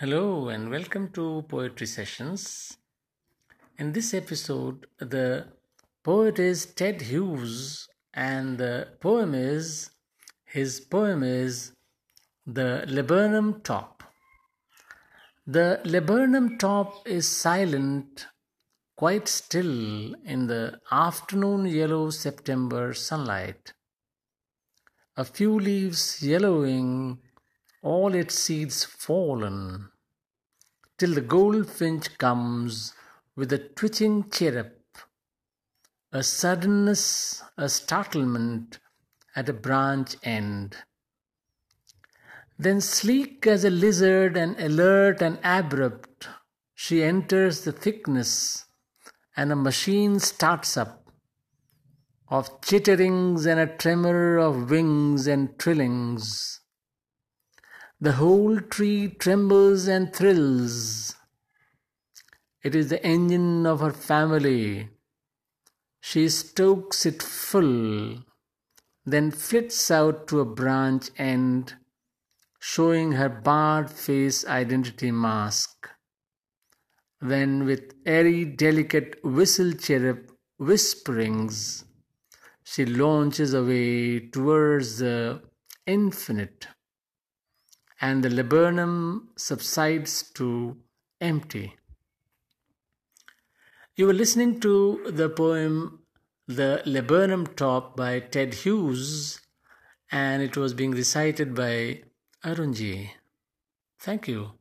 Hello and welcome to Poetry Sessions. In this episode, the poet is Ted Hughes and the poem is his poem is The Laburnum Top. The laburnum top is silent, quite still in the afternoon yellow September sunlight. A few leaves yellowing all its seeds fallen, till the goldfinch comes with a twitching chirrup, a suddenness, a startlement at a branch end. Then, sleek as a lizard and alert and abrupt, she enters the thickness, and a machine starts up of chitterings and a tremor of wings and trillings the whole tree trembles and thrills. It is the engine of her family. She stokes it full, then flits out to a branch end, showing her barred face identity mask. Then, with airy, delicate whistle chirrup whisperings, she launches away towards the infinite and the laburnum subsides to empty. You were listening to the poem The Laburnum Top by Ted Hughes, and it was being recited by Arunji. Thank you.